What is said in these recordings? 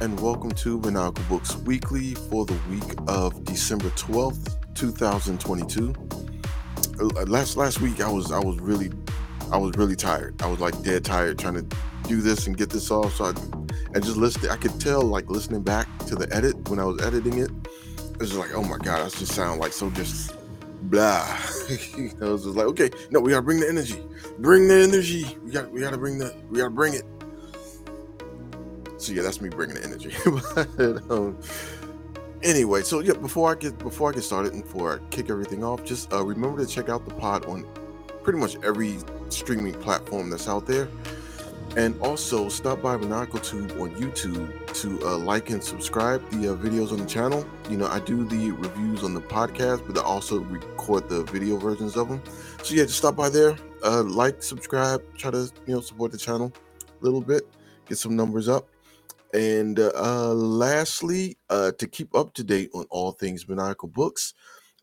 And welcome to Maniacal Books Weekly for the week of December twelfth, two thousand twenty-two. Uh, last last week, I was I was really I was really tired. I was like dead tired trying to do this and get this off. So I and just listening, I could tell like listening back to the edit when I was editing it. It was like, oh my god, I just sound like so just blah. I was just like, okay, no, we gotta bring the energy, bring the energy. We got we gotta bring the we gotta bring it. So yeah, that's me bringing the energy. but, um, anyway, so yeah, before I get before I get started and before I kick everything off, just uh, remember to check out the pod on pretty much every streaming platform that's out there. And also stop by Maniacal Tube on YouTube to uh, like and subscribe the uh, videos on the channel. You know, I do the reviews on the podcast, but I also record the video versions of them. So yeah, just stop by there, uh, like, subscribe, try to you know support the channel a little bit, get some numbers up. And uh, lastly, uh, to keep up to date on all things Maniacal Books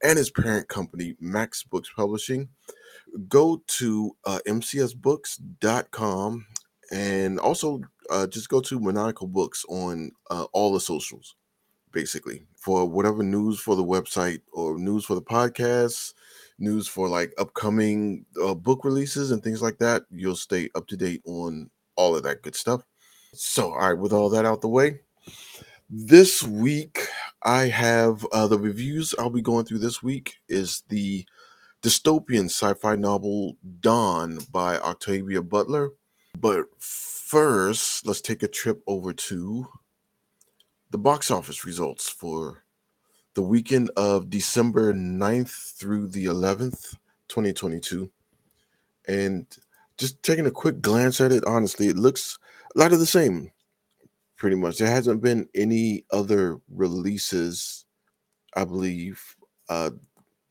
and his parent company, Max Books Publishing, go to uh, mcsbooks.com and also uh, just go to Maniacal Books on uh, all the socials, basically, for whatever news for the website or news for the podcast, news for like upcoming uh, book releases and things like that. You'll stay up to date on all of that good stuff. So, all right, with all that out the way, this week I have uh, the reviews I'll be going through this week is the dystopian sci-fi novel Dawn by Octavia Butler. But first, let's take a trip over to the box office results for the weekend of December 9th through the 11th, 2022. And just taking a quick glance at it, honestly, it looks a lot of the same, pretty much. There hasn't been any other releases, I believe. Uh,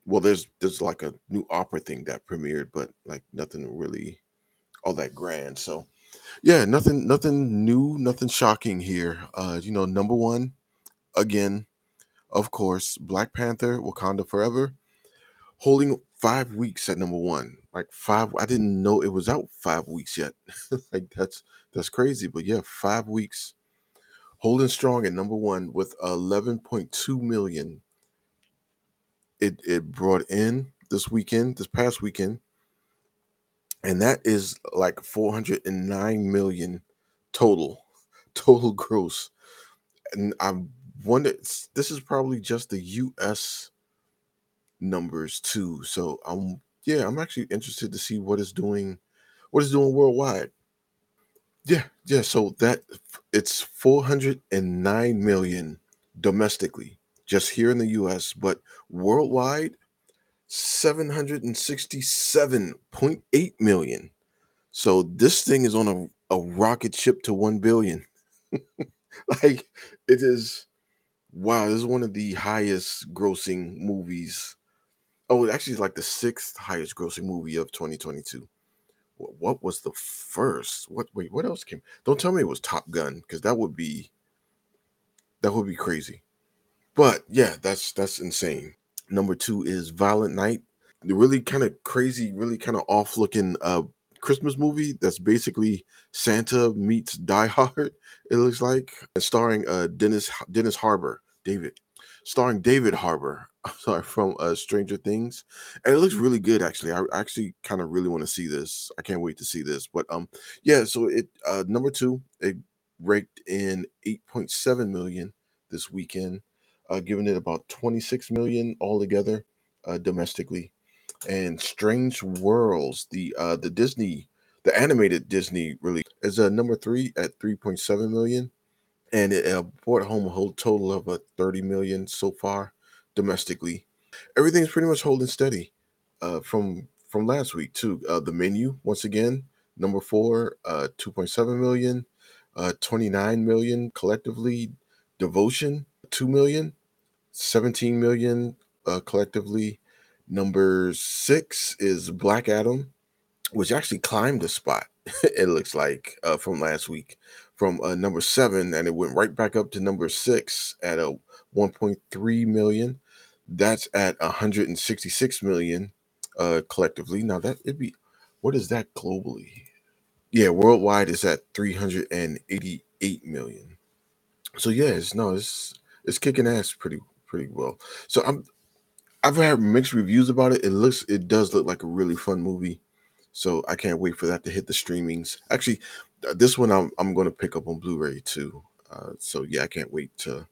well, there's there's like a new opera thing that premiered, but like nothing really all that grand. So, yeah, nothing nothing new, nothing shocking here. Uh, you know, number one, again, of course, Black Panther: Wakanda Forever, holding five weeks at number one. Like five, I didn't know it was out five weeks yet. like that's that's crazy. But yeah, five weeks holding strong at number one with 11.2 million. It it brought in this weekend, this past weekend, and that is like 409 million total, total gross. And I wonder, this is probably just the U.S. numbers too. So I'm yeah, I'm actually interested to see what is doing, what is doing worldwide. Yeah, yeah. So that it's 409 million domestically, just here in the US, but worldwide, 767.8 million. So this thing is on a, a rocket ship to 1 billion. like it is wow, this is one of the highest grossing movies. Oh, it actually, it's like the sixth highest grossing movie of 2022 what was the first? What wait, what else came? Don't tell me it was Top Gun because that would be that would be crazy. But yeah, that's that's insane. Number two is Violent Night, the really kind of crazy, really kind of off looking uh Christmas movie that's basically Santa meets Die Hard. It looks like starring uh Dennis Dennis Harbour, David, starring David Sorry, from uh, Stranger Things, and it looks really good. Actually, I actually kind of really want to see this. I can't wait to see this. But um, yeah. So it uh number two, it raked in 8.7 million this weekend, uh, giving it about 26 million altogether uh, domestically. And Strange Worlds, the uh the Disney, the animated Disney release, is a uh, number three at 3.7 million and it uh, brought home a whole total of a uh, 30 million so far domestically. Everything's pretty much holding steady uh, from from last week too. Uh, the menu once again number four, uh, 2.7 million, uh, 29 million collectively. Devotion 2 million, 17 million uh, collectively. Number six is Black Adam, which actually climbed a spot. it looks like uh, from last week from uh, number seven, and it went right back up to number six at a 1.3 million. That's at 166 million uh, collectively. Now that it'd be, what is that globally? Yeah, worldwide is at 388 million. So yes, no, it's it's kicking ass pretty pretty well. So I'm I've had mixed reviews about it. It looks it does look like a really fun movie. So I can't wait for that to hit the streamings. Actually, this one I'm I'm going to pick up on Blu-ray too. Uh, so yeah, I can't wait to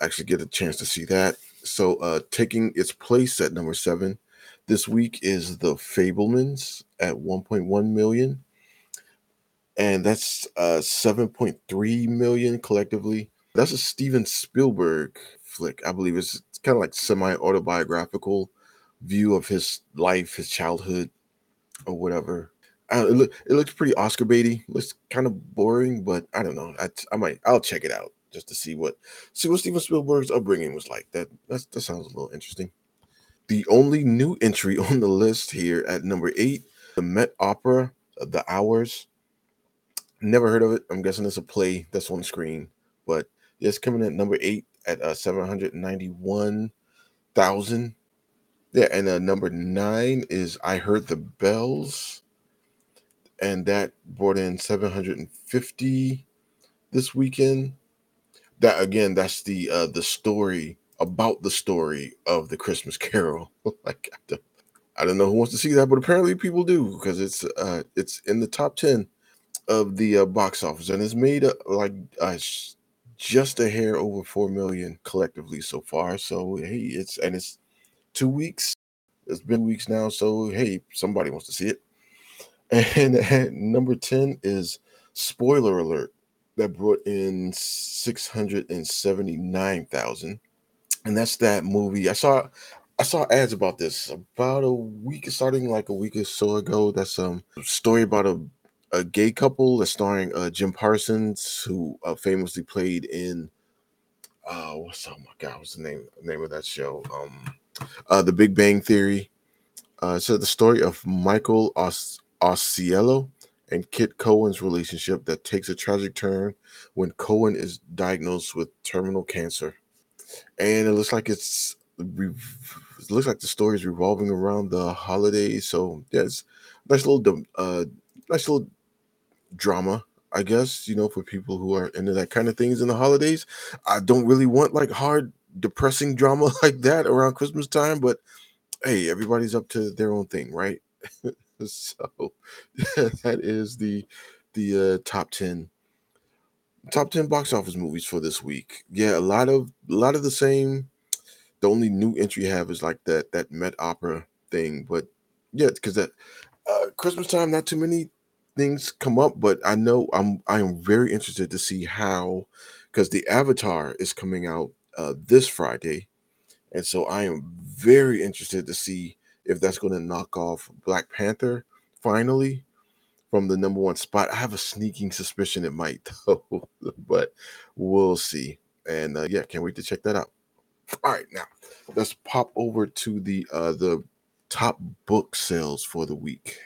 actually get a chance to see that. So uh taking its place at number seven this week is The Fabelmans at 1.1 million. And that's uh 7.3 million collectively. That's a Steven Spielberg flick. I believe it's, kind of like semi-autobiographical view of his life, his childhood, or whatever. Uh, it, look, it looks pretty Oscar baity. Looks kind of boring, but I don't know. I, I might I'll check it out just to see what see what Steven Spielberg's upbringing was like. That that's, that sounds a little interesting. The only new entry on the list here at number eight, the Met Opera, The Hours. Never heard of it. I'm guessing it's a play that's on screen, but it's coming at number eight at uh, 791,000. Yeah, and uh, number nine is I Heard the Bells, and that brought in 750 this weekend. That again, that's the uh the story about the story of the Christmas Carol. like I don't, I don't know who wants to see that, but apparently people do because it's uh it's in the top 10 of the uh, box office and it's made uh, like uh, just a hair over 4 million collectively so far. So hey, it's and it's 2 weeks. It's been weeks now, so hey, somebody wants to see it. And, and number 10 is spoiler alert that brought in 679,000 and that's that movie. I saw I saw ads about this about a week, starting like a week or so ago. That's um story about a a gay couple that's starring uh, Jim Parsons, who uh, famously played in uh what's oh my god, what's the name name of that show? Um, uh, The Big Bang Theory. Uh, so the story of Michael Os- Ausiello and Kit Cowan's relationship that takes a tragic turn when Cowan is diagnosed with terminal cancer and it looks like it's it looks like the story is revolving around the holidays. So yeah, it's nice little uh nice little drama, I guess, you know, for people who are into that kind of things in the holidays. I don't really want like hard depressing drama like that around Christmas time, but hey, everybody's up to their own thing, right? so that is the the uh, top 10 top 10 box office movies for this week. Yeah, a lot of a lot of the same. The only new entry you have is like that that Met Opera thing, but yeah, because that uh, Christmas time, not too many things come up, but I know I'm I am very interested to see how because the Avatar is coming out uh, this Friday, and so I am very interested to see if that's going to knock off Black Panther finally from the number one spot. I have a sneaking suspicion it might, though, but we'll see. And uh, yeah, can't wait to check that out. All right, now let's pop over to the uh, the top book sales for the week.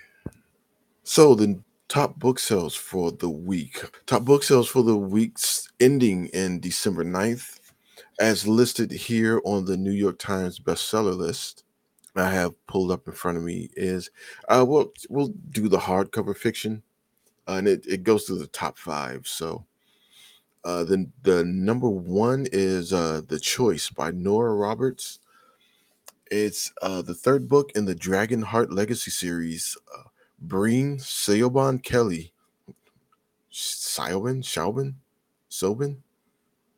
So the top book sales for the week, top book sales for the weeks ending in December 9th, as listed here on the New York Times bestseller list. I have pulled up in front of me is uh we'll we'll do the hardcover fiction uh, and it, it goes to the top five. So uh the the number one is uh The Choice by Nora Roberts. It's uh the third book in the Dragon Heart Legacy series. Uh, Breen Seoban Kelly Siobin Shaubin Sobin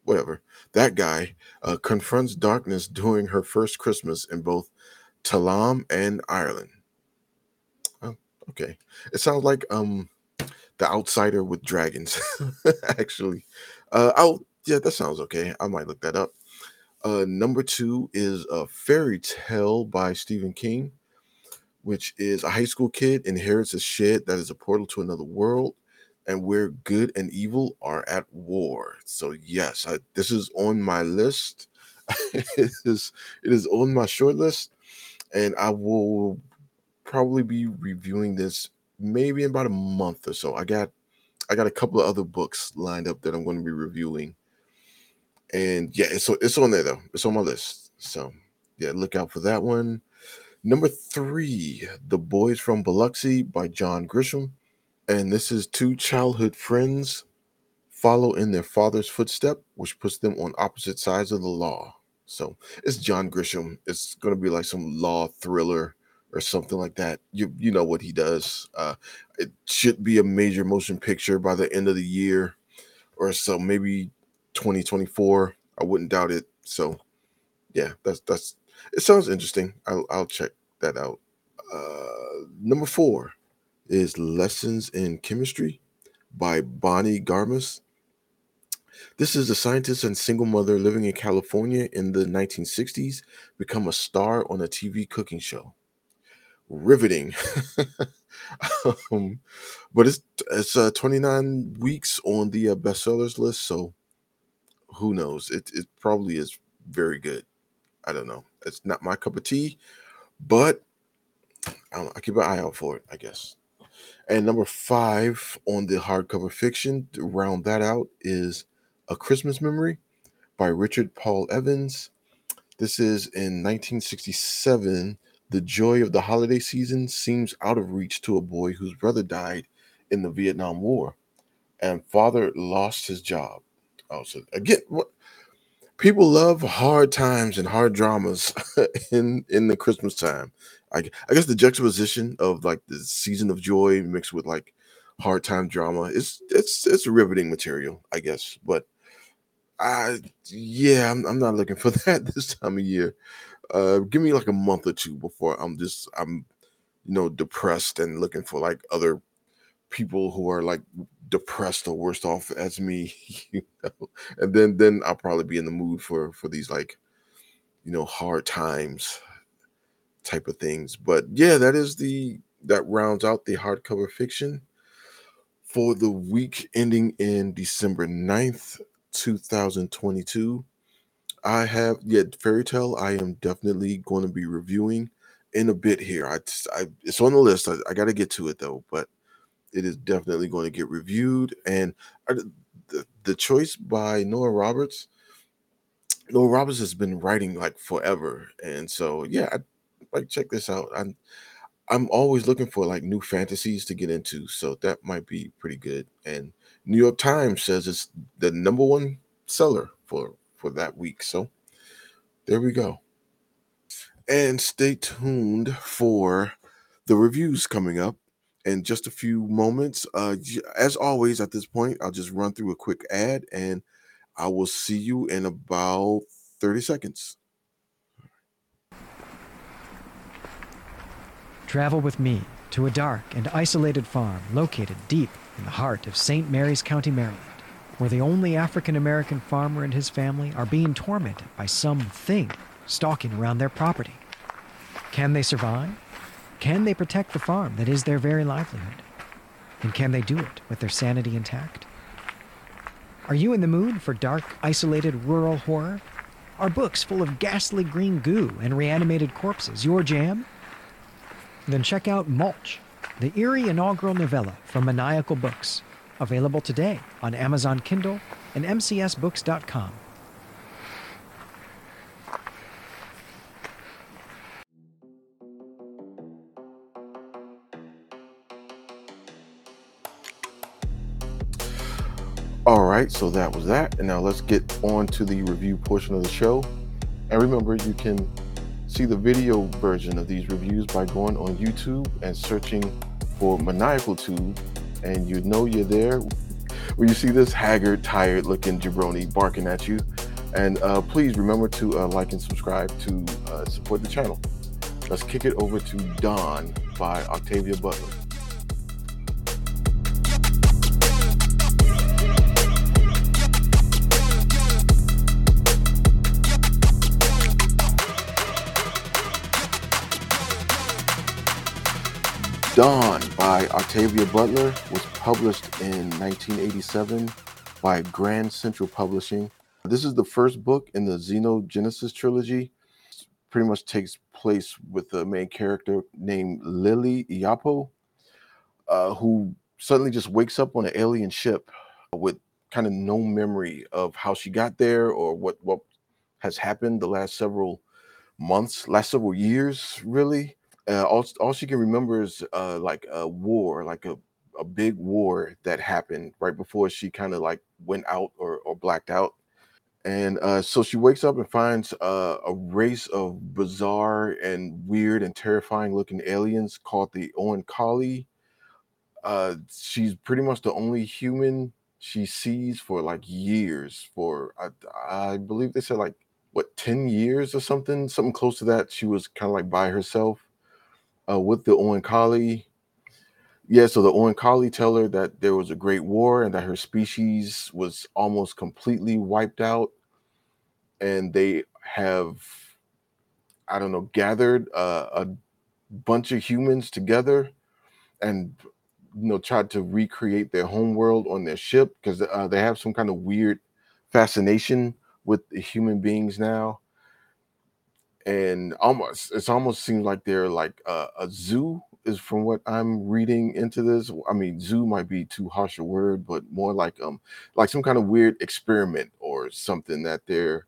whatever that guy uh, confronts darkness during her first Christmas in both Talamh and Ireland. Oh, okay. It sounds like um the outsider with dragons, actually. Uh oh yeah, that sounds okay. I might look that up. Uh number two is a fairy tale by Stephen King, which is a high school kid inherits a shed that is a portal to another world and where good and evil are at war. So yes, I, this is on my list. it is it is on my short list and I will probably be reviewing this maybe in about a month or so. I got I got a couple of other books lined up that I'm going to be reviewing. And yeah, it's it's on there though. It's on my list. So yeah, look out for that one. Number three, The Boys from Biloxi by John Grisham. And this is two childhood friends follow in their father's footstep, which puts them on opposite sides of the law. So it's John Grisham. It's to be like some law thriller or something like that. You you know what he does. Uh, it should be a major motion picture by the end of the year, or so maybe 2024. I wouldn't doubt it. So yeah, that's that's it. Sounds interesting. I'll I'll check that out. Uh, number four is Lessons in Chemistry by Bonnie Garmus. This is a scientist and single mother living in California in the 1960s, become a star on a TV cooking show. Riveting. um, but it's it's uh, 29 weeks on the uh, bestsellers list, so who knows? It it probably is very good. I don't know. It's not my cup of tea, but I, I keep an eye out for it. I guess. And number five on the hardcover fiction to round that out is A Christmas Memory by Richard Paul Evans. This is in 1967. The joy of the holiday season seems out of reach to a boy whose brother died in the Vietnam War and father lost his job. Oh, so again, what people love hard times and hard dramas in in the Christmas time. I, I guess the juxtaposition of like the season of joy mixed with like hard time drama is it's it's riveting material, I guess. But I yeah, I'm, I'm not looking for that this time of year. Uh, give me like a month or two before I'm just I'm you know depressed and looking for like other people who are like depressed or worse off as me, you know, and then then I'll probably be in the mood for for these like you know hard times type of things. But yeah, that is the that rounds out the hardcover fiction for the week ending in December 9th, 2022. I have yeah, fairy tale. I am definitely going to be reviewing in a bit here. I, I it's on the list. I, I got to get to it though, but it is definitely going to get reviewed. And I, the the choice by Noah Roberts. Noah Roberts has been writing like forever, and so yeah, I, like check this out. I'm I'm always looking for like new fantasies to get into, so that might be pretty good. And New York Times says it's the number one seller for for that week. So there we go. And stay tuned for the reviews coming up in just a few moments. Uh, as always, at this point, I'll just run through a quick ad and I will see you in about 30 seconds. Travel with me to a dark and isolated farm located deep in the heart of St. Mary's County, Maryland, where the only African American farmer and his family are being tormented by something stalking around their property. Can they survive? Can they protect the farm that is their very livelihood? And can they do it with their sanity intact? Are you in the mood for dark, isolated rural horror? Are books full of ghastly green goo and reanimated corpses your jam? Then check out Mulch, the eerie inaugural novella from Maniacal Books, available today on Amazon Kindle and mcsbooks.com. All right, so that was that. And now let's get on to the review portion of the show. And remember, you can see the video version of these reviews by going on YouTube and searching for Maniacal Tube, and you know you're there when you see this haggard, tired looking jabroni barking at you. And uh, please remember to uh, like and subscribe to uh, support the channel. Let's kick it over to Dawn by Octavia Butler. Dawn by Octavia Butler was published in 1987 by Grand Central Publishing. This is the first book in the Xenogenesis trilogy. It pretty much takes place with the main character named Lily Yapo, uh, who suddenly just wakes up on an alien ship with kind of no memory of how she got there or what what has happened the last several months, last several years, really uh, all all she can remember is uh, like a war, like a a big war that happened right before she kind of like went out or, or blacked out and uh, so she wakes up and finds uh, a race of bizarre and weird and terrifying looking aliens called the Oankali. Uh, she's pretty much the only human she sees for like years. For I, I believe they said like what ten years or something, something close to that. She was kind of like by herself uh, with the Oankali. Yeah, so the Oankali tell her that there was a great war and that her species was almost completely wiped out, and they have, I don't know, gathered uh, a bunch of humans together and you know tried to recreate their home world on their ship because uh, they have some kind of weird fascination with human beings now and almost it's almost seems like they're like a, a zoo is from what i'm reading into this. I mean zoo might be too harsh a word but more like um like some kind of weird experiment or something that they're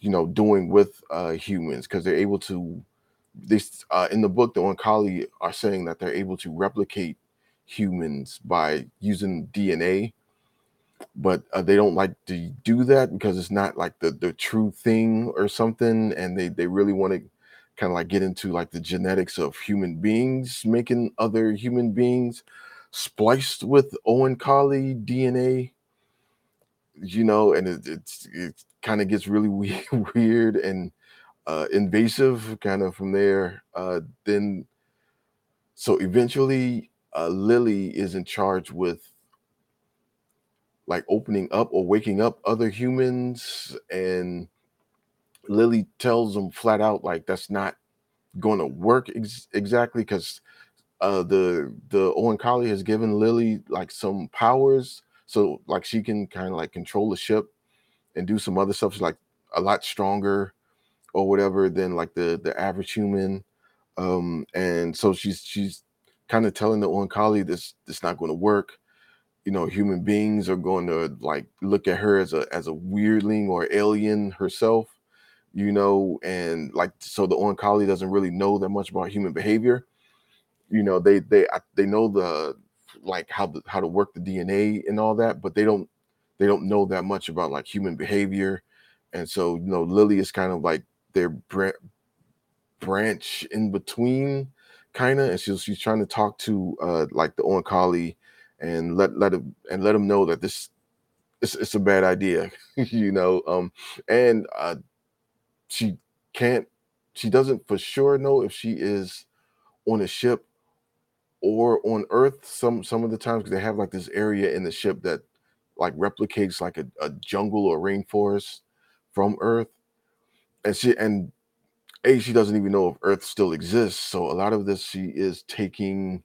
you know doing with uh humans because they're able to this uh in the book the Oankali are saying that they're able to replicate humans by using dna but uh, they don't like to do that because it's not like the the true thing or something and they they really want to kind of like get into like the genetics of human beings making other human beings spliced with Oankali DNA you know and it, it's it kind of gets really weird, weird and uh invasive kind of from there uh then so eventually uh Lily is in charge with like opening up or waking up other humans and lily tells them flat out like that's not going to work ex- exactly because uh the the Oankali has given lily like some powers so like she can kind of like control the ship and do some other stuff she's like a lot stronger or whatever than like the the average human um and so she's she's kind of telling the Oankali this this not going to work you know human beings are going to like look at her as a as a weirdling or alien herself you know and like so the Oankali doesn't really know that much about human behavior. You know they they they know the like how the, how to work the dna and all that but they don't they don't know that much about like human behavior. And so you know lily is kind of like their branch in between kind of and she's, she's trying to talk to uh like the Oankali and let let him and let him know that this it's, it's a bad idea you know um and uh she can't she doesn't for sure know if she is on a ship or on earth some some of the times because they have like this area in the ship that like replicates like a, a jungle or rainforest from earth and she and a she doesn't even know if earth still exists so a lot of this she is taking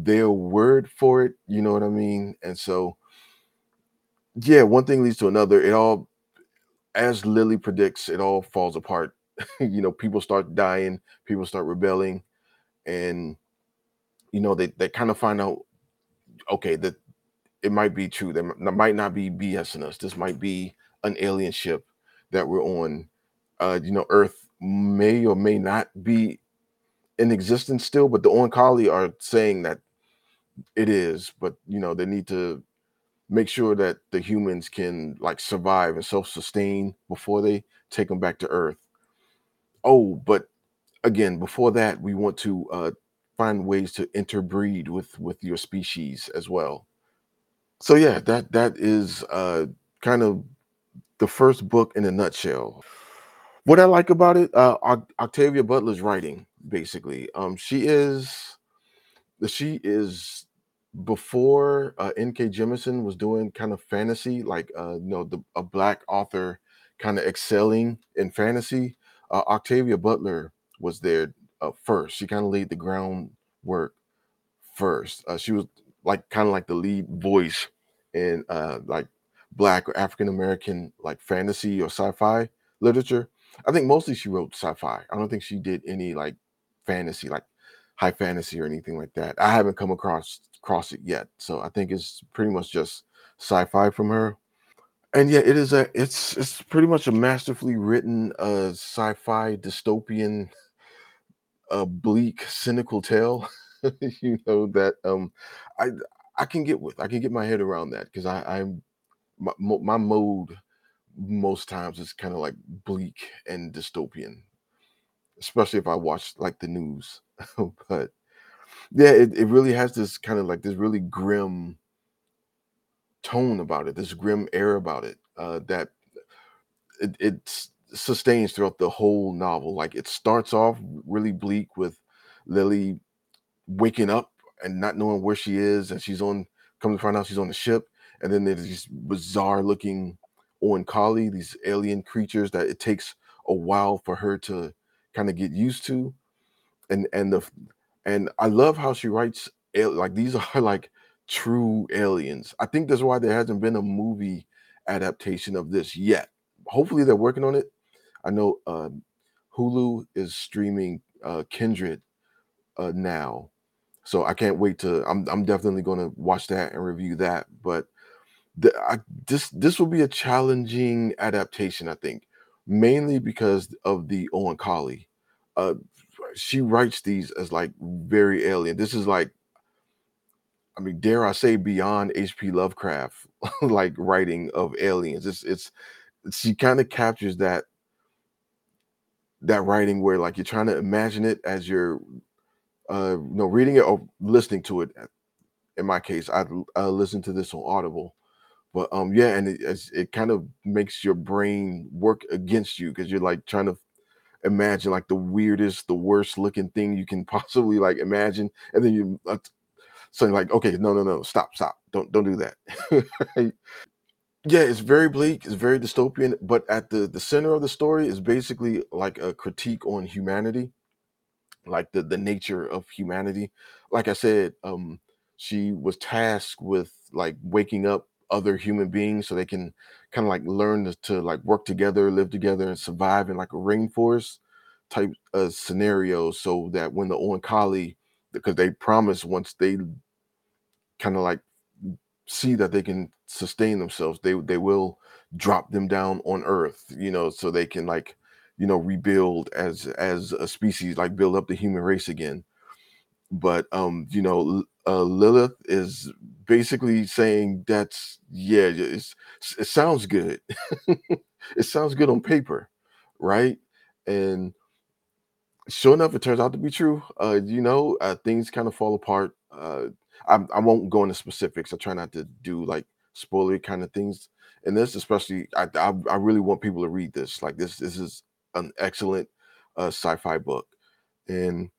their word for it you know what i mean? And so yeah one thing leads to another it all as lily predicts it all falls apart. You know people start dying people start rebelling and you know they, they kind of find out okay that it might be true there might not be bs in us this might be an alien ship that we're on. Uh you know earth may or may not be in existence still but the Oankali are saying that it is but you know they need to make sure that the humans can like survive and self-sustain before they take them back to earth. Oh but again before that we want to uh find ways to interbreed with with your species as well. So yeah that that is uh kind of the first book in a nutshell. What i like about it uh octavia butler's writing basically. Um she is the she is before uh, N.K. Jemisin was doing kind of fantasy, like uh, you know, the a black author kind of excelling in fantasy. Uh, Octavia Butler was there uh, first. She kind of laid the groundwork first. Uh, she was like kind of like the lead voice in uh, like black or African American like fantasy or sci-fi literature. I think mostly she wrote sci-fi. I don't think she did any like fantasy, like high fantasy or anything like that. I haven't come across across it yet. So I think it's pretty much just sci-fi from her. And yeah, it is a it's it's pretty much a masterfully written uh sci-fi dystopian uh bleak cynical tale. you know that um I I can get with. I can get my head around that because I I'm my, my mode most times is kind of like bleak and dystopian, especially if I watch like the news. but yeah, it, it really has this kind of like this really grim tone about it, this grim air about it, uh, that it, it sustains throughout the whole novel. Like it starts off really bleak with Lily waking up and not knowing where she is, and she's on. Come to find out, she's on the ship, and then there's these bizarre looking Oankali, these alien creatures that it takes a while for her to kind of get used to, and and the and I love how she writes like these are like true aliens. I think that's why there hasn't been a movie adaptation of this yet. Hopefully, they're working on it. I know uh, Hulu is streaming uh, Kindred uh, now, so I can't wait to. I'm I'm definitely going to watch that and review that. But the, I, this this will be a challenging adaptation, I think, mainly because of the Oankali. Uh, she writes these as like very alien. This is like, I mean, dare I say, beyond H.P. Lovecraft, like writing of aliens. It's it's she kind of captures that that writing where like you're trying to imagine it as you're uh you know reading it or listening to it in my case i uh, listen to this on audible but um yeah and it, it kind of makes your brain work against you because you're like trying to imagine like the weirdest the worst looking thing you can possibly like imagine and then you uh, saying like okay no no no stop stop don't don't do that. Yeah it's very bleak it's very dystopian but at the the center of the story is basically like a critique on humanity like the the nature of humanity. Like i said um she was tasked with like waking up other human beings so they can kind of like learn to, to, like work together live together and survive in like a rainforest type of scenario so that when the Oankali because they promise once they kind of like see that they can sustain themselves they they will drop them down on earth you know so they can like you know rebuild as as a species like build up the human race again but um you know uh, lilith is basically saying that's yeah it's, it sounds good. It sounds good on paper right? And sure enough it turns out to be true. Uh you know uh, things kind of fall apart. Uh I, I won't go into specifics. I try not to do like spoiler kind of things in this especially I, I, I really want people to read this. Like this this is an excellent uh sci-fi book. And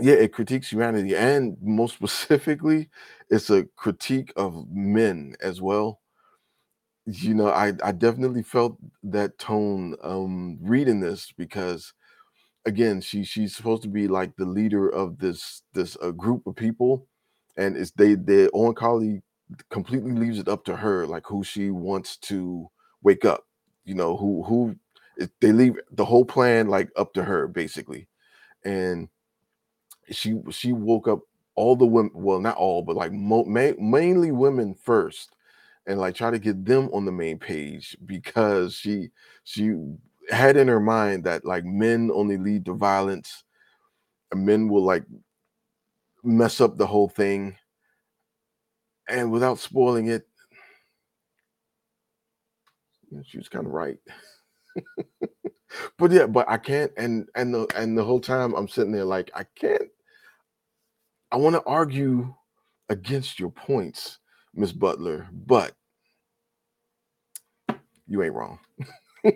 yeah it critiques humanity and most specifically it's a critique of men as well. You know i i definitely felt that tone um reading this because again she she's supposed to be like the leader of this this uh, group of people and it's they their Oankali completely leaves it up to her like who she wants to wake up you know who who they leave the whole plan like up to her basically. And she she woke up all the women well not all but like mo- ma- mainly women first and like try to get them on the main page because she she had in her mind that like men only lead to violence and men will like mess up the whole thing. And without spoiling it she was kind of right. But yeah but i can't and and the and the whole time i'm sitting there like i can't I want to argue against your points, Miss Butler, but you ain't wrong.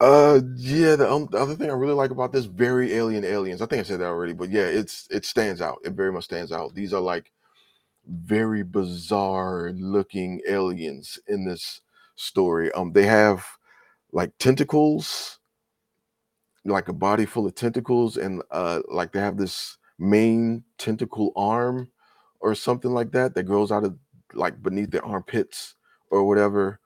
uh yeah, the, um, the other thing I really like about this very alien aliens. I think I said that already, but yeah, it's it stands out. It very much stands out. These are like very bizarre looking aliens in this story. Um they have like tentacles, like a body full of tentacles and uh like they have this main tentacle arm or something like that that grows out of like beneath their armpits or whatever.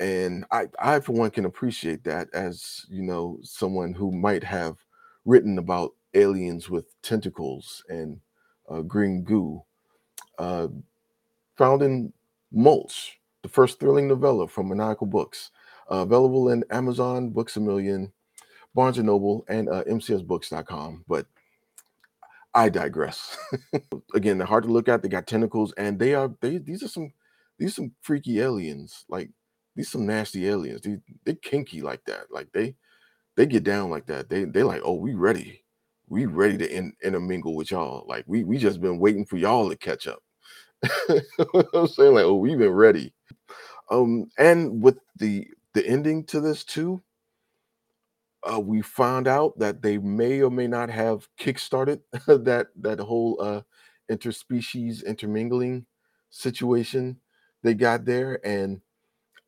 And i i for one can appreciate that as you know someone who might have written about aliens with tentacles and uh, green goo uh, found in mulch the first thrilling novella from maniacal books uh, available in amazon books a million barnes and noble and uh, mcsbooks.com but I digress. Again, they're hard to look at. They got tentacles, and they are they. These are some these are some freaky aliens. Like these some nasty aliens. They they kinky like that. Like they they get down like that. They they like, oh, we ready. We ready to in, intermingle with y'all. Like we we just been waiting for y'all to catch up. I'm saying like, oh, we've been ready. Um, and with the the ending to this too, uh, we found out that they may or may not have kickstarted that that whole uh, interspecies intermingling situation. They got there, and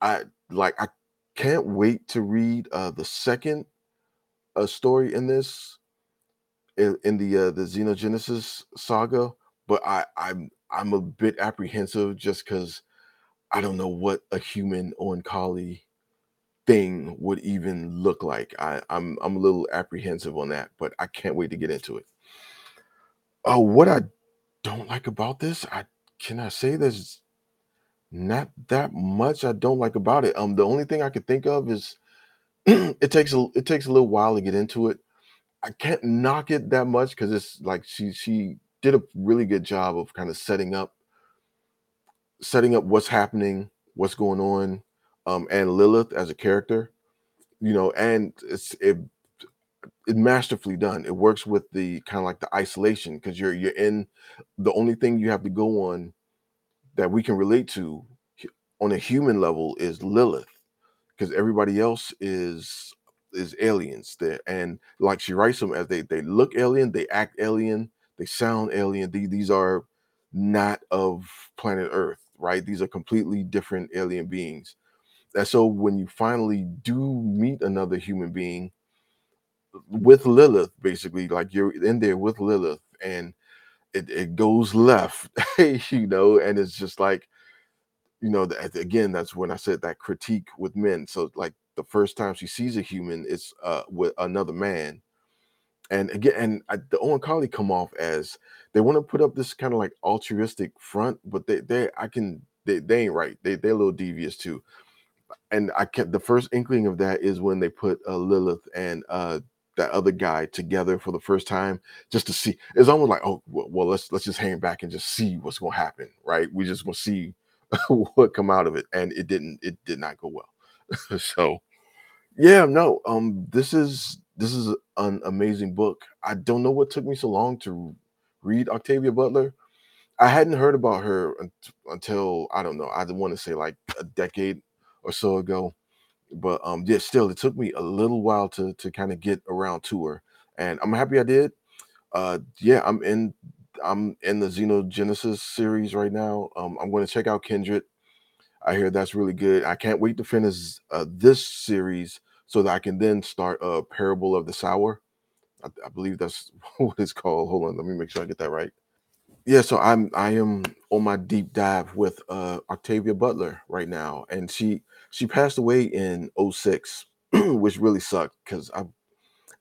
I like I can't wait to read uh, the second uh, story in this in, in the uh, the Xenogenesis saga, but I I'm I'm a bit apprehensive just because I don't know what a human on Oankali thing would even look like. I, I'm I'm a little apprehensive on that, but I can't wait to get into it. Oh, what I don't like about this, I can I say there's not that much I don't like about it. Um, the only thing I could think of is it takes a it takes a little while to get into it. I can't knock it that much because it's like she she did a really good job of kind of setting up setting up what's happening, what's going on, um, and Lilith as a character, you know, and it's it it masterfully done. It works with the kind of like the isolation because you're you're in the only thing you have to go on that we can relate to on a human level is Lilith because everybody else is is aliens. There and like she writes them as they they look alien they act alien they sound alien. These, these are not of planet earth right? These are completely different alien beings and so when you finally do meet another human being with Lilith, basically, like you're in there with Lilith, and it, it goes left, you know, and it's just like, you know, again, that's when I said that critique with men. So, like the first time she sees a human, it's uh, with another man, and again, and I, the Oankali come off as they want to put up this kind of like altruistic front, but they they I can they, they ain't right. They they're a little devious too and I kept the first inkling of that is when they put uh, Lilith and uh, that other guy together for the first time, just to see. It's almost like, oh, well, let's let's just hang back and just see what's going to happen, right? We just going to see what come out of it, and it didn't. It did not go well. so, yeah, no. Um, this is this is an amazing book. I don't know what took me so long to read Octavia Butler. I hadn't heard about her until I don't know. I want to say like a decade or so ago. But um, yeah, still, it took me a little while to to kind of get around to her, and I'm happy I did. Uh, yeah, I'm in I'm in the Xenogenesis series right now. Um, I'm going to check out Kindred. I hear that's really good. I can't wait to finish uh, this series so that I can then start a uh, Parable of the Sower. I, I believe that's what it's called. Hold on, let me make sure I get that right yeah so i'm i am on my deep dive with uh octavia butler right now and she she passed away in 06 which really sucked because I,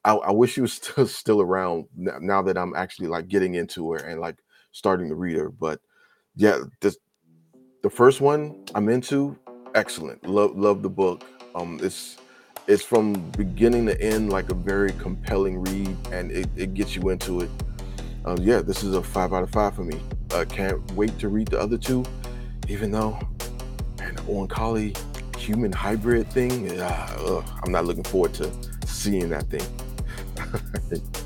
I, I wish she was still still around now that i'm actually like getting into her and like starting to read her but yeah this the first one i'm into excellent love love the book um it's it's from beginning to end like a very compelling read and it, it gets you into it um, yeah, this is a five out of five for me. I uh, can't wait to read the other two, even though, man, Oankali human hybrid thing, uh, ugh, I'm not looking forward to seeing that thing.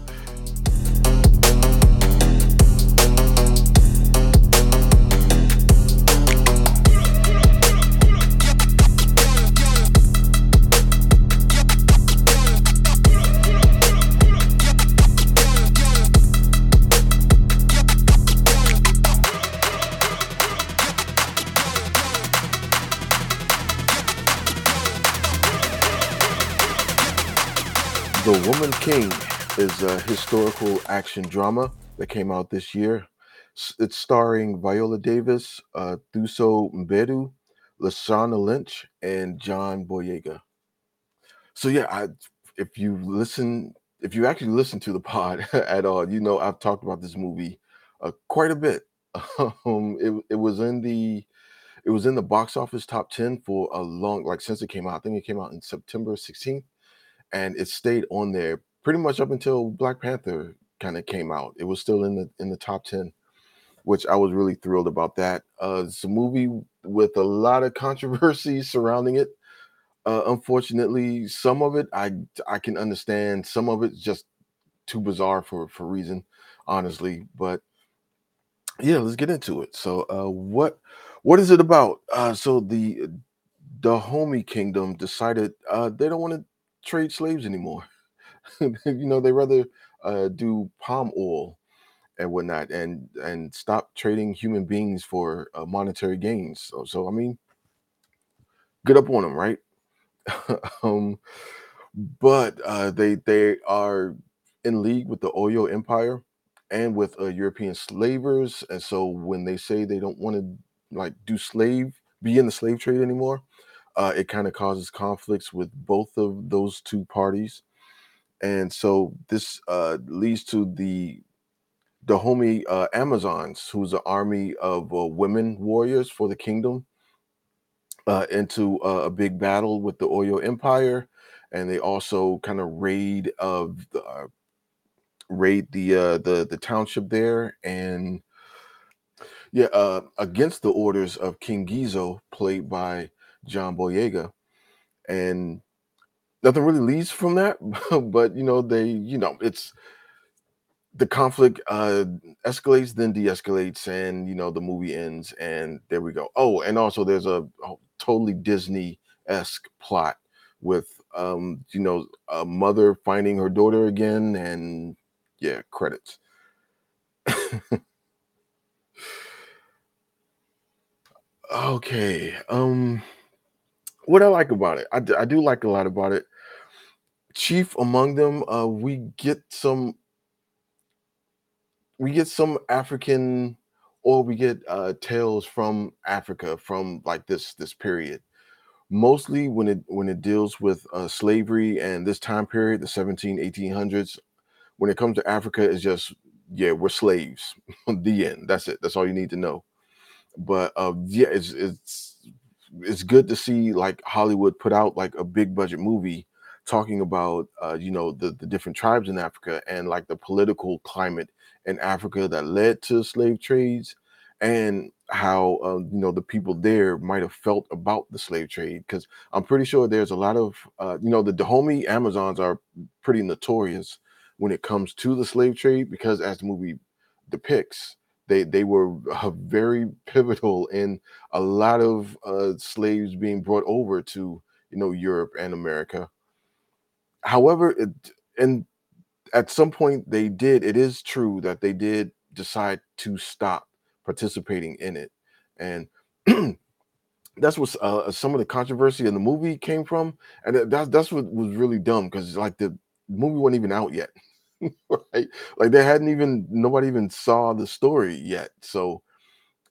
Woman King is a historical action drama that came out this year. It's starring Viola Davis, uh, Thuso Mbedu, Lashana Lynch, and John Boyega. So yeah, I, if you listen, if you actually listen to the pod at all, you know I've talked about this movie uh, quite a bit. Um, it, it was in the it was in the box office top 10 for a long like since it came out. I think it came out in September 16th and it stayed on there pretty much up until Black Panther kind of came out. It was still in the in the top 10, which I was really thrilled about that. Uh, it's a movie with a lot of controversy surrounding it. Uh, unfortunately, some of it I I can understand. Some of it's just too bizarre for for reason, honestly. But yeah, let's get into it. So, uh, what what is it about? Uh, so the Dahomey Kingdom decided uh, they don't want to trade slaves anymore. you know, they rather uh, do palm oil and whatnot, and and stop trading human beings for uh, monetary gains. So, so I mean, good up on them, right? um, but uh, they they are in league with the Oyo Empire and with uh, European slavers, and so when they say they don't want to like do slave, be in the slave trade anymore, uh, it kind of causes conflicts with both of those two parties, and so this uh, leads to the Dahomey uh, Amazons, who's an army of uh, women warriors for the kingdom, uh, into a big battle with the Oyo Empire, and they also kind of raid of the uh, raid the uh, the the township there, and yeah, uh, against the orders of King Gezo, played by John Boyega, and nothing really leads from that. but you know, they you know it's the conflict uh escalates then de-escalates and you know the movie ends and there we go oh and also there's a, a totally disney-esque plot with um you know a mother finding her daughter again and yeah credits okay um what i like about it I, d- I do like a lot about it. Chief among them uh we get some we get some african or we get uh tales from africa from like this this period. Mostly when it when it deals with uh, slavery and this time period the 17 1800s when it comes to africa it's just yeah we're slaves the end. That's it. That's all you need to know. But uh yeah it's it's it's good to see like hollywood put out like a big budget movie talking about uh you know the the different tribes in africa and like the political climate in africa that led to slave trades and how uh, you know the people there might have felt about the slave trade because i'm pretty sure there's a lot of uh, you know the dahomey amazons are pretty notorious when it comes to the slave trade because as the movie depicts they they were uh, very pivotal in a lot of uh, slaves being brought over to you know Europe and America. However, it, and at some point they did. It is true that they did decide to stop participating in it, and that's what uh, some of the controversy in the movie came from, and that's that's what was really dumb because like the movie wasn't even out yet. right? Like they hadn't even nobody even saw the story yet. So,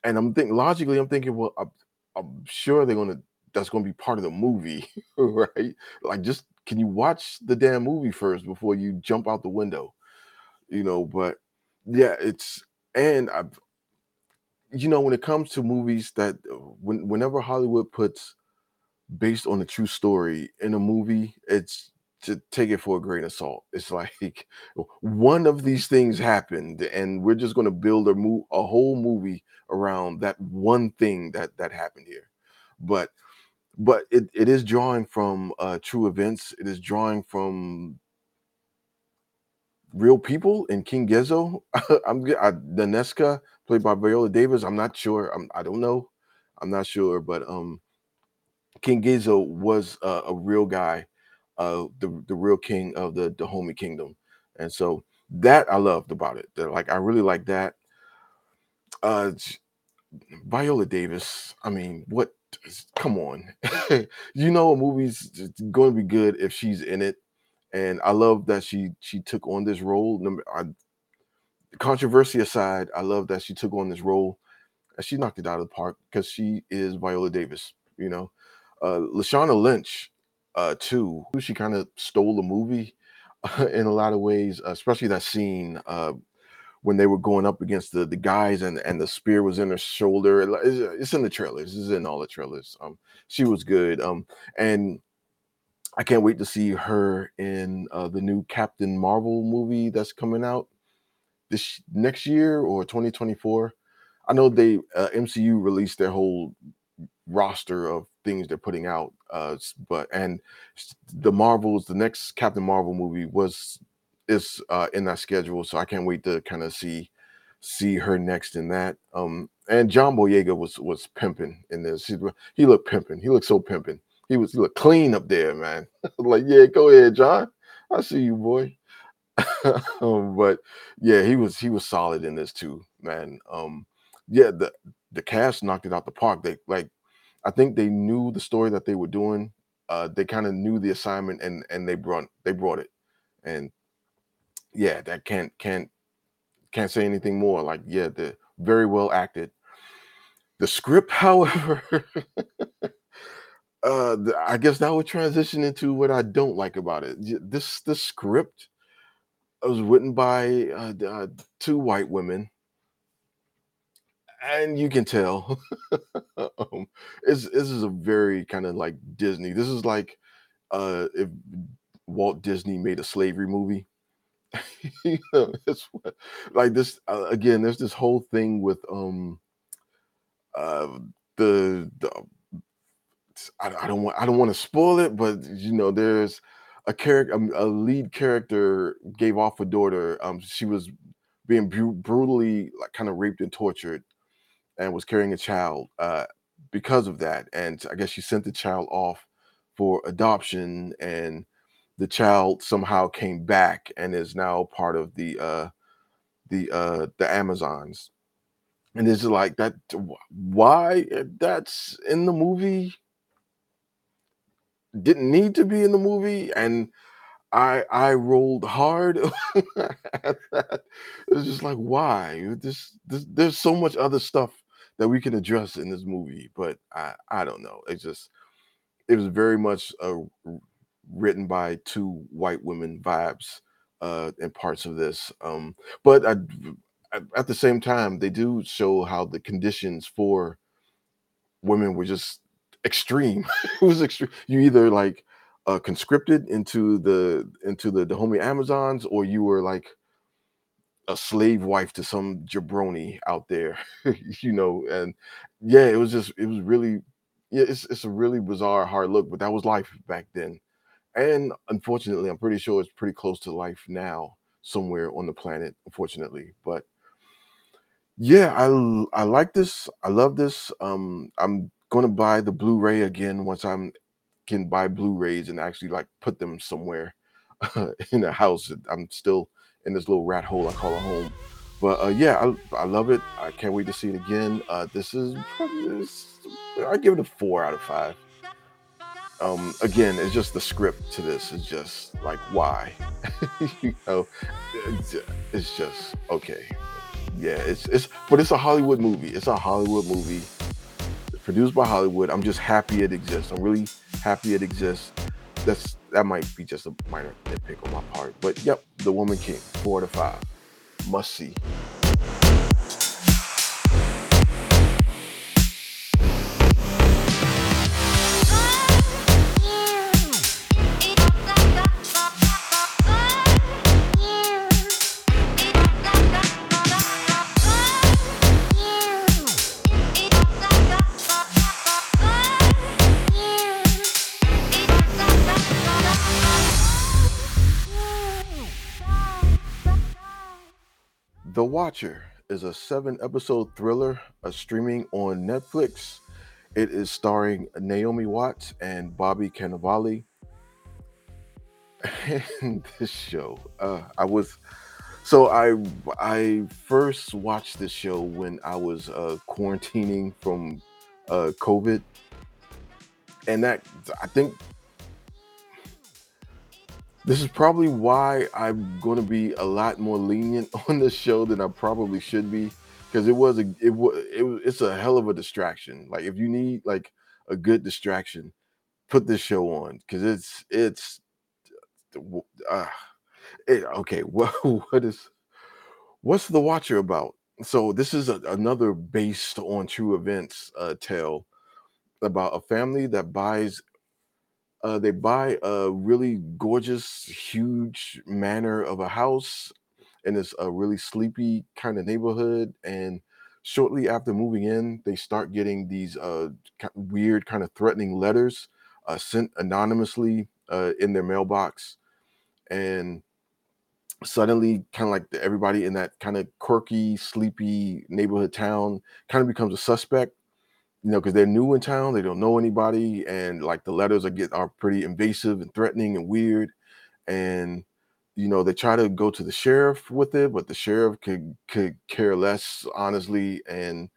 and I'm thinking logically, I'm thinking, well, I'm, I'm sure they're gonna that's gonna be part of the movie, right? Like, just can you watch the damn movie first before you jump out the window? You know, but yeah, it's and I've you know when it comes to movies that when whenever Hollywood puts based on a true story in a movie, it's to take it for a grain of salt. It's like one of these things happened, and we're just going to build a move a whole movie around that one thing that that happened here. But but it, it is drawing from uh, true events. It is drawing from real people in King Gezo. I'm I, Nanisca, played by Viola Davis. I'm not sure. I'm, I don't know. I'm not sure, but um, King Gezo was uh, a real guy uh, the the real king of the Dahomey kingdom, and so that I loved about it. That like I really like that. Uh, Viola Davis. I mean, what? Come on, you know a movie's going to be good if she's in it, and I love that she she took on this role. Number I, controversy aside, I love that she took on this role, and she knocked it out of the park because she is Viola Davis. You know, uh, Lashana Lynch uh, too. She kind of stole the movie in a lot of ways, especially that scene uh, when they were going up against the the guys and and the spear was in her shoulder. It's, in the trailers. It's in all the trailers. Um, she was good. Um, and I can't wait to see her in uh, the new Captain Marvel movie that's coming out. this next year or 2024. I know they uh, MCU released their whole roster of things they're putting out, uh, but and the Marvels, the next Captain Marvel movie was is uh, in that schedule, so I can't wait to kind of see see her next in that. Um, and John Boyega was was pimping in this. He, he looked pimping. He looked so pimping. He was he looked clean up there, man. like, yeah, go ahead, John. I see you, boy. um, but yeah, he was he was solid in this too, man. Um, yeah, the the cast knocked it out the park. They like, I think they knew the story that they were doing. Uh, they kind of knew the assignment and and they brought they brought it. And yeah, that can't can't can't say anything more. Like, yeah, the very well acted. The script, however, uh, I guess that would transition into what I don't like about it. This the script was written by uh, uh, two white women, and you can tell um, this is a very kind of like Disney. This is like uh, if Walt Disney made a slavery movie. you know, it's like this uh, again. There's this whole thing with um uh the the I, I don't want I don't want to spoil it, but you know, there's a character, um, a lead character gave off a daughter. Um, she was being br- brutally, like, kind of raped and tortured, and was carrying a child. Uh, because of that, and I guess she sent the child off for adoption, and the child somehow came back and is now part of the uh, the uh, the Amazons. And it's like that. Why that's in the movie? didn't need to be in the movie and I I rolled hard that. It's just like why? This, this there's so much other stuff that we can address in this movie, but I I don't know. It's just it was very much uh, written by two white women vibes uh in parts of this. Um but I, at the same time they do show how the conditions for women were just extreme. it was extreme. You either like uh, conscripted into the into the Dahomey Amazons, or you were like a slave wife to some jabroni out there, you know. And yeah, it was just it was really yeah, it's it's a really bizarre, hard look, but that was life back then. And unfortunately, I'm pretty sure it's pretty close to life now, somewhere on the planet, unfortunately. But yeah, I I like this. I love this. Um, I'm going to buy the Blu-ray again once I'm can buy Blu-rays and actually like put them somewhere in a house. I'm still in this little rat hole I call a home. But uh, yeah, I, I love it. I can't wait to see it again. Uh, this is probably I give it a four out of five. Um, again, it's just the script to this is just like why, you know, it's, it's just okay. Yeah, it's it's but it's a Hollywood movie. It's a Hollywood movie produced by Hollywood. I'm just happy it exists. I'm really happy it exists. That's that might be just a minor nitpick on my part, but yep, The Woman King, four to five, must see. Watcher is a seven episode thriller uh, streaming on Netflix. It is starring Naomi Watts and Bobby Cannavale. And this show, uh, I was so I I first watched this show when I was uh, quarantining from uh, COVID, and that I think this is probably why I'm going to be a lot more lenient on this show than I probably should be because it was a it was it it's a hell of a distraction. Like if you need like a good distraction, put this show on because it's it's uh, it, okay. What what is what's the Watcher about? So this is a, another based on true events uh, tale about a family that buys uh, they buy a really gorgeous, huge manor of a house in this uh, really sleepy kind of neighborhood. And shortly after moving in, they start getting these uh, weird, kind of threatening letters uh, sent anonymously uh, in their mailbox. And suddenly, kind of like everybody in that kind of quirky, sleepy neighborhood town kind of becomes a suspect you know, because they're new in town, they don't know anybody, and like the letters are get are pretty invasive and threatening and weird, and you know they try to go to the sheriff with it, but the sheriff could could care less, honestly, and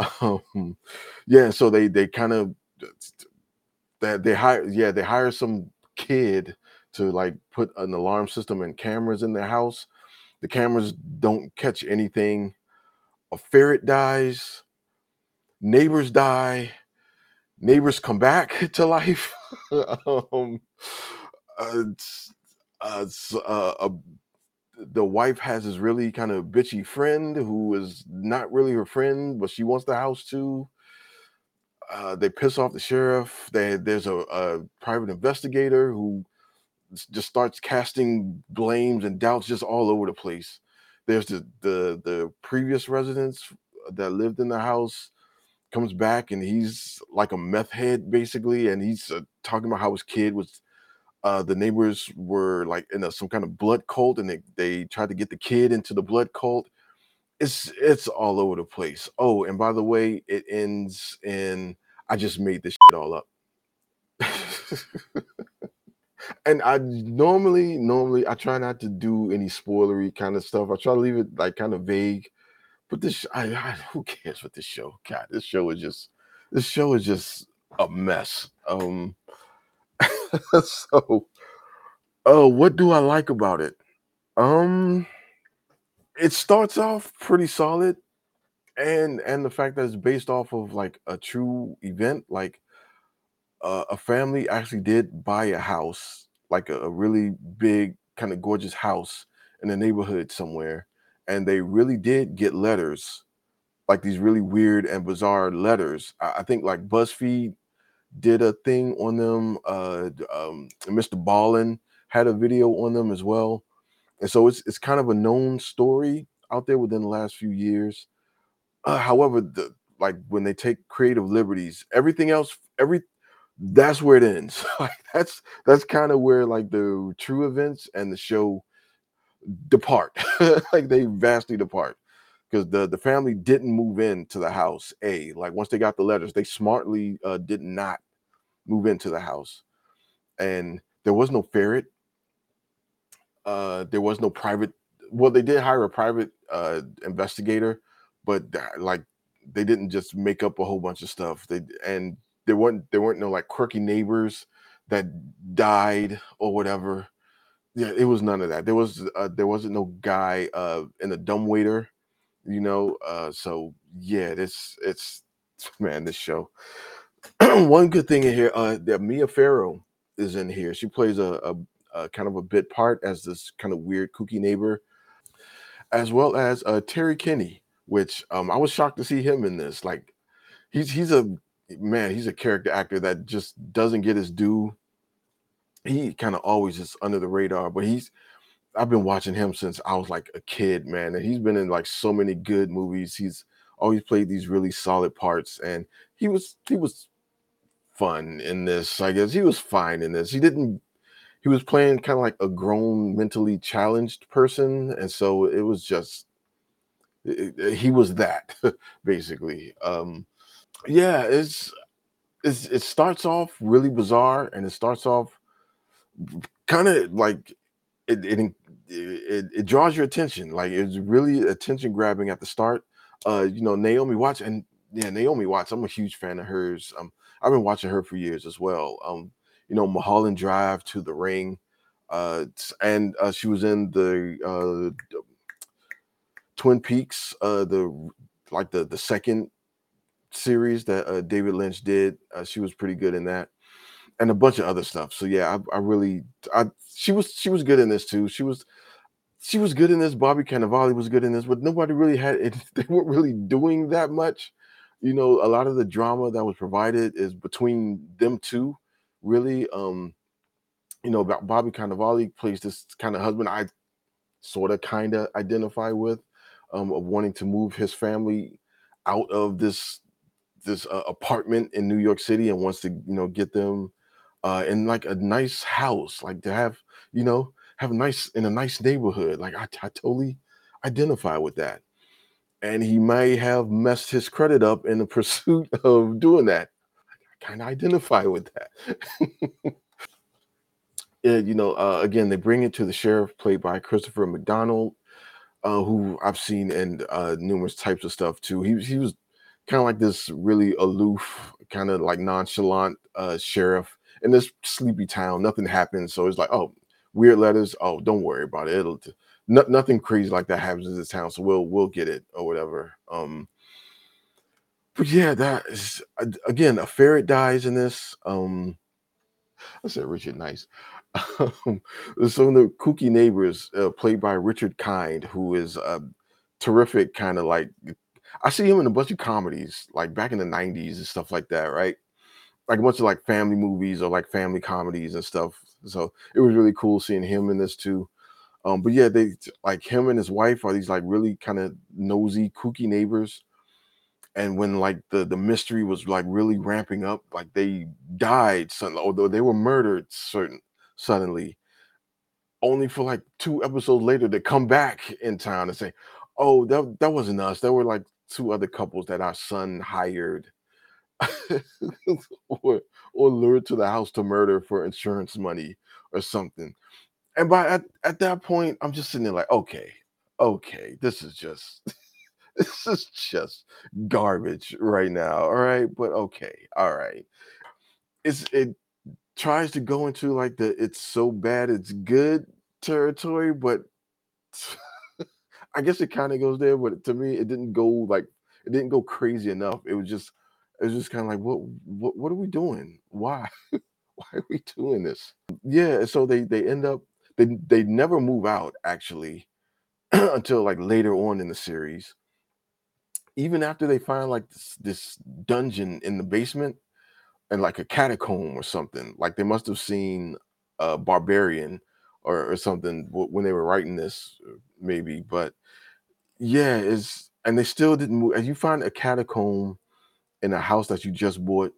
um, yeah, so they they kind of that they hire yeah they hire some kid to like put an alarm system and cameras in their house. The cameras don't catch anything. A ferret dies neighbors die, neighbors come back to life. um, uh, uh, uh, the wife has this really kind of bitchy friend who is not really her friend, but she wants the house too. Uh, they piss off the sheriff. They, there's a, a, private investigator who just starts casting blames and doubts just all over the place. There's the the the previous residents that lived in the house comes back and he's like a meth head basically, and he's uh, talking about how his kid was. Uh, the neighbors were like in a, some kind of blood cult, and they they tried to get the kid into the blood cult. It's it's all over the place. Oh, and by the way, it ends in I just made this shit all up. and I normally normally I try not to do any spoilery kind of stuff. I try to leave it like kind of vague but this, I, I, who cares with this show? God, this show is just, this show is just a mess. Um, so, oh, what do I like about it? Um, it starts off pretty solid, and and the fact that it's based off of like a true event, like uh, a family actually did buy a house, like a, a really big, kind of gorgeous house in a neighborhood somewhere and they really did get letters, like these really weird and bizarre letters. I, I think like BuzzFeed did a thing on them. Uh, um, MrBallen had a video on them as well, and so it's it's kind of a known story out there within the last few years. Uh, however, the like when they take creative liberties, everything else, every that's where it ends. like that's that's kind of where like the true events and the show depart. Like they vastly depart. Because the the family didn't move into the house a. Like once they got the letters they smartly uh, did not move into the house. And there was no ferret. Uh there was no private well they did hire a private uh investigator but like they didn't just make up a whole bunch of stuff. They and there weren't there weren't no like quirky neighbors that died or whatever yeah, it was none of that. There was uh, there wasn't no guy uh in the dumb waiter, you know. Uh so yeah, this it's man, this show. One good thing in here, uh that Mia Farrow is in here. She plays a, a, a kind of a bit part as this kind of weird kooky neighbor, as well as uh Terry Kinney, which um I was shocked to see him in this. Like he's he's a man, he's a character actor that just doesn't get his due he kind of always is under the radar, but he's I've been watching him since I was like a kid, man, and he's been in like so many good movies. He's always played these really solid parts, and he was he was fun in this. I guess he was fine in this. He didn't. He was playing kind of like a grown, mentally challenged person, and so it was just it, it, he was that basically. Um, yeah, it's, it's it starts off really bizarre, and it starts off kind of like it, it it, it draws your attention. Like it's really attention grabbing at the start. Uh, you know, Naomi Watts and yeah, Naomi Watts. I'm a huge fan of hers. Um, I've been watching her for years as well. Um, you know, Mulholland Drive to the Ring, uh, and uh, she was in the uh, Twin Peaks, uh, the like the the second series that uh, David Lynch did. Uh, she was pretty good in that and a bunch of other stuff. So yeah, I, I really, I she was she was good in this too. She was she was good in this. Bobby Cannavale was good in this, but nobody really had it. They weren't really doing that much. You know, a lot of the drama that was provided is between them two. Really, um, you know, Bobby Cannavale plays this kind of husband. I sort of kind of identify with um, of wanting to move his family out of this this uh, apartment in New York City and wants to you know get them uh, in like a nice house, like to have you know have a nice in a nice neighborhood. Like I, I totally identify with that, and he may have messed his credit up in the pursuit of doing that. I kind of identify with that. you know, uh, again, they bring it to the sheriff, played by Christopher McDonald, uh, who I've seen in uh, numerous types of stuff too. He he was kind of like this really aloof, kind of like nonchalant uh, sheriff in this sleepy town. Nothing happens, so it's like, oh, weird letters. Oh, don't worry about it. It'll no, nothing crazy like that happens in this town, so we'll we'll get it or whatever. Um, but yeah, that is again a ferret dies in this. Um, I said Richard Nice. Um, some of the kooky neighbors, uh, played by Richard Kind, who is a terrific kind of like I see him in a bunch of comedies, like back in the 90s and stuff like that, right? Like a bunch of like family movies or like family comedies and stuff. So it was really cool seeing him in this too. Um, but yeah, they like him and his wife are these like really kind of nosy, kooky neighbors. And when like the the mystery was like really ramping up, like they died suddenly, although they were murdered certain suddenly, only for like two episodes later to come back in town and say, "Oh, that that wasn't us. There were like two other couples that our son hired or or lured to the house to murder for insurance money or something. And by at, at that point, I'm just sitting there like, okay, okay, this is just this is just garbage right now. All right, but okay, all right. It's it tries to go into like the it's so bad it's good territory, but I guess it kind of goes there, but to me, it didn't go like it didn't go crazy enough. It was just it was just kind of like what what what are we doing? Why? Why are we doing this? Yeah, so they they end up they they never move out actually until like later on in the series. Even after they find like this, this dungeon in the basement and like a catacomb or something, like they must have seen a barbarian or, or something when they were writing this, uh, maybe. But yeah, it's and they still didn't move. As you find a catacomb in a house that you just bought,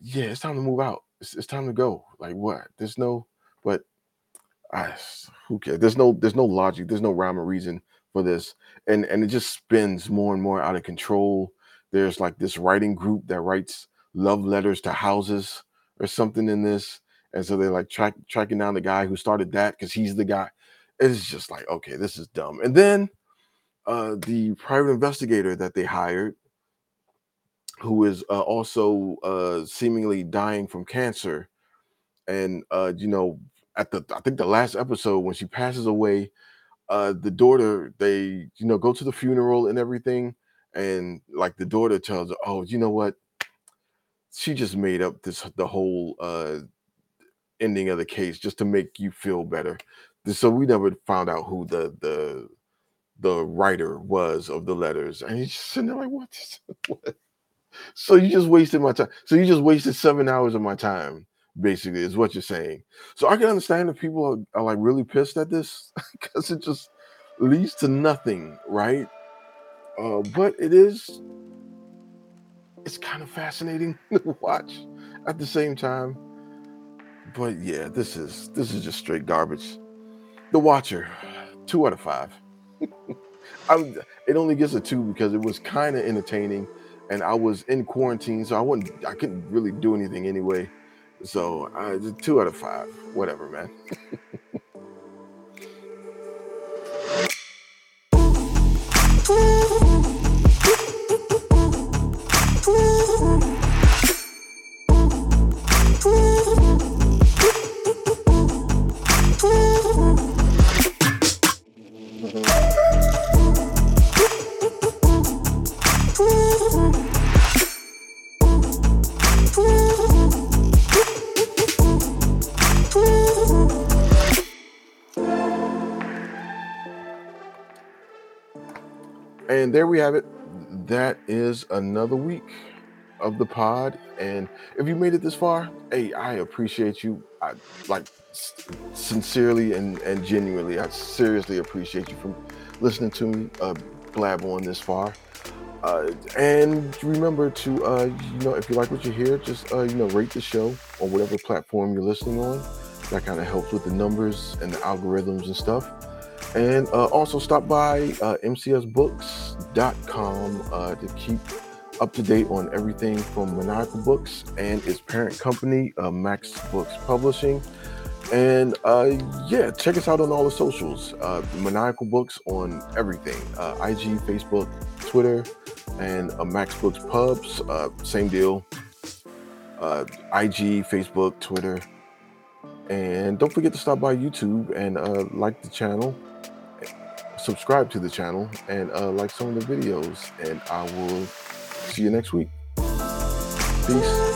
yeah, it's time to move out. It's, it's time to go. Like what? There's no, but I who cares? There's no there's no logic. There's no rhyme or reason for this, and and it just spins more and more out of control. There's like this writing group that writes love letters to houses or something in this, and so they're like track, tracking down the guy who started that because he's the guy. It's just like okay, this is dumb. And then uh, the private investigator that they hired, who is uh, also uh, seemingly dying from cancer, and uh, you know, at the I think the last episode when she passes away, uh, the daughter they you know go to the funeral and everything, and like the daughter tells her, "Oh, you know what? She just made up this the whole uh, ending of the case just to make you feel better." So we never found out who the the the writer was of the letters. And he's just sitting there like, what? what? So you just wasted my time. So you just wasted seven hours of my time, basically, is what you're saying. So I can understand if people are, are like really pissed at this because it just leads to nothing, right? Uh, but it is it's kind of fascinating to watch at the same time. But yeah, this is this is just straight garbage. The Watcher, two out of five. It only gets a two because it was kind of entertaining, and I was in quarantine, so I wouldn't, I couldn't really do anything anyway. So uh, two out of five, whatever, man. And there we have it. That is another week of the pod. And if you made it this far, hey, I appreciate you. I like sincerely and, and genuinely, I seriously appreciate you for listening to me uh, blab on this far. Uh, and remember to, uh, you know, if you like what you hear, just, uh, you know, rate the show on whatever platform you're listening on. That kind of helps with the numbers and the algorithms and stuff. And uh, also stop by uh, mcsbooks.com uh, to keep up to date on everything from Maniacal Books and its parent company, uh, Max Books Publishing. And uh, yeah, check us out on all the socials. Uh, Maniacal Books on everything IG, Facebook, Twitter, and Max Books Pubs. Same deal. IG, Facebook, Twitter. And don't forget to stop by YouTube and like the channel, subscribe to the channel, and uh, like some of the videos. And I will see you next week. Peace.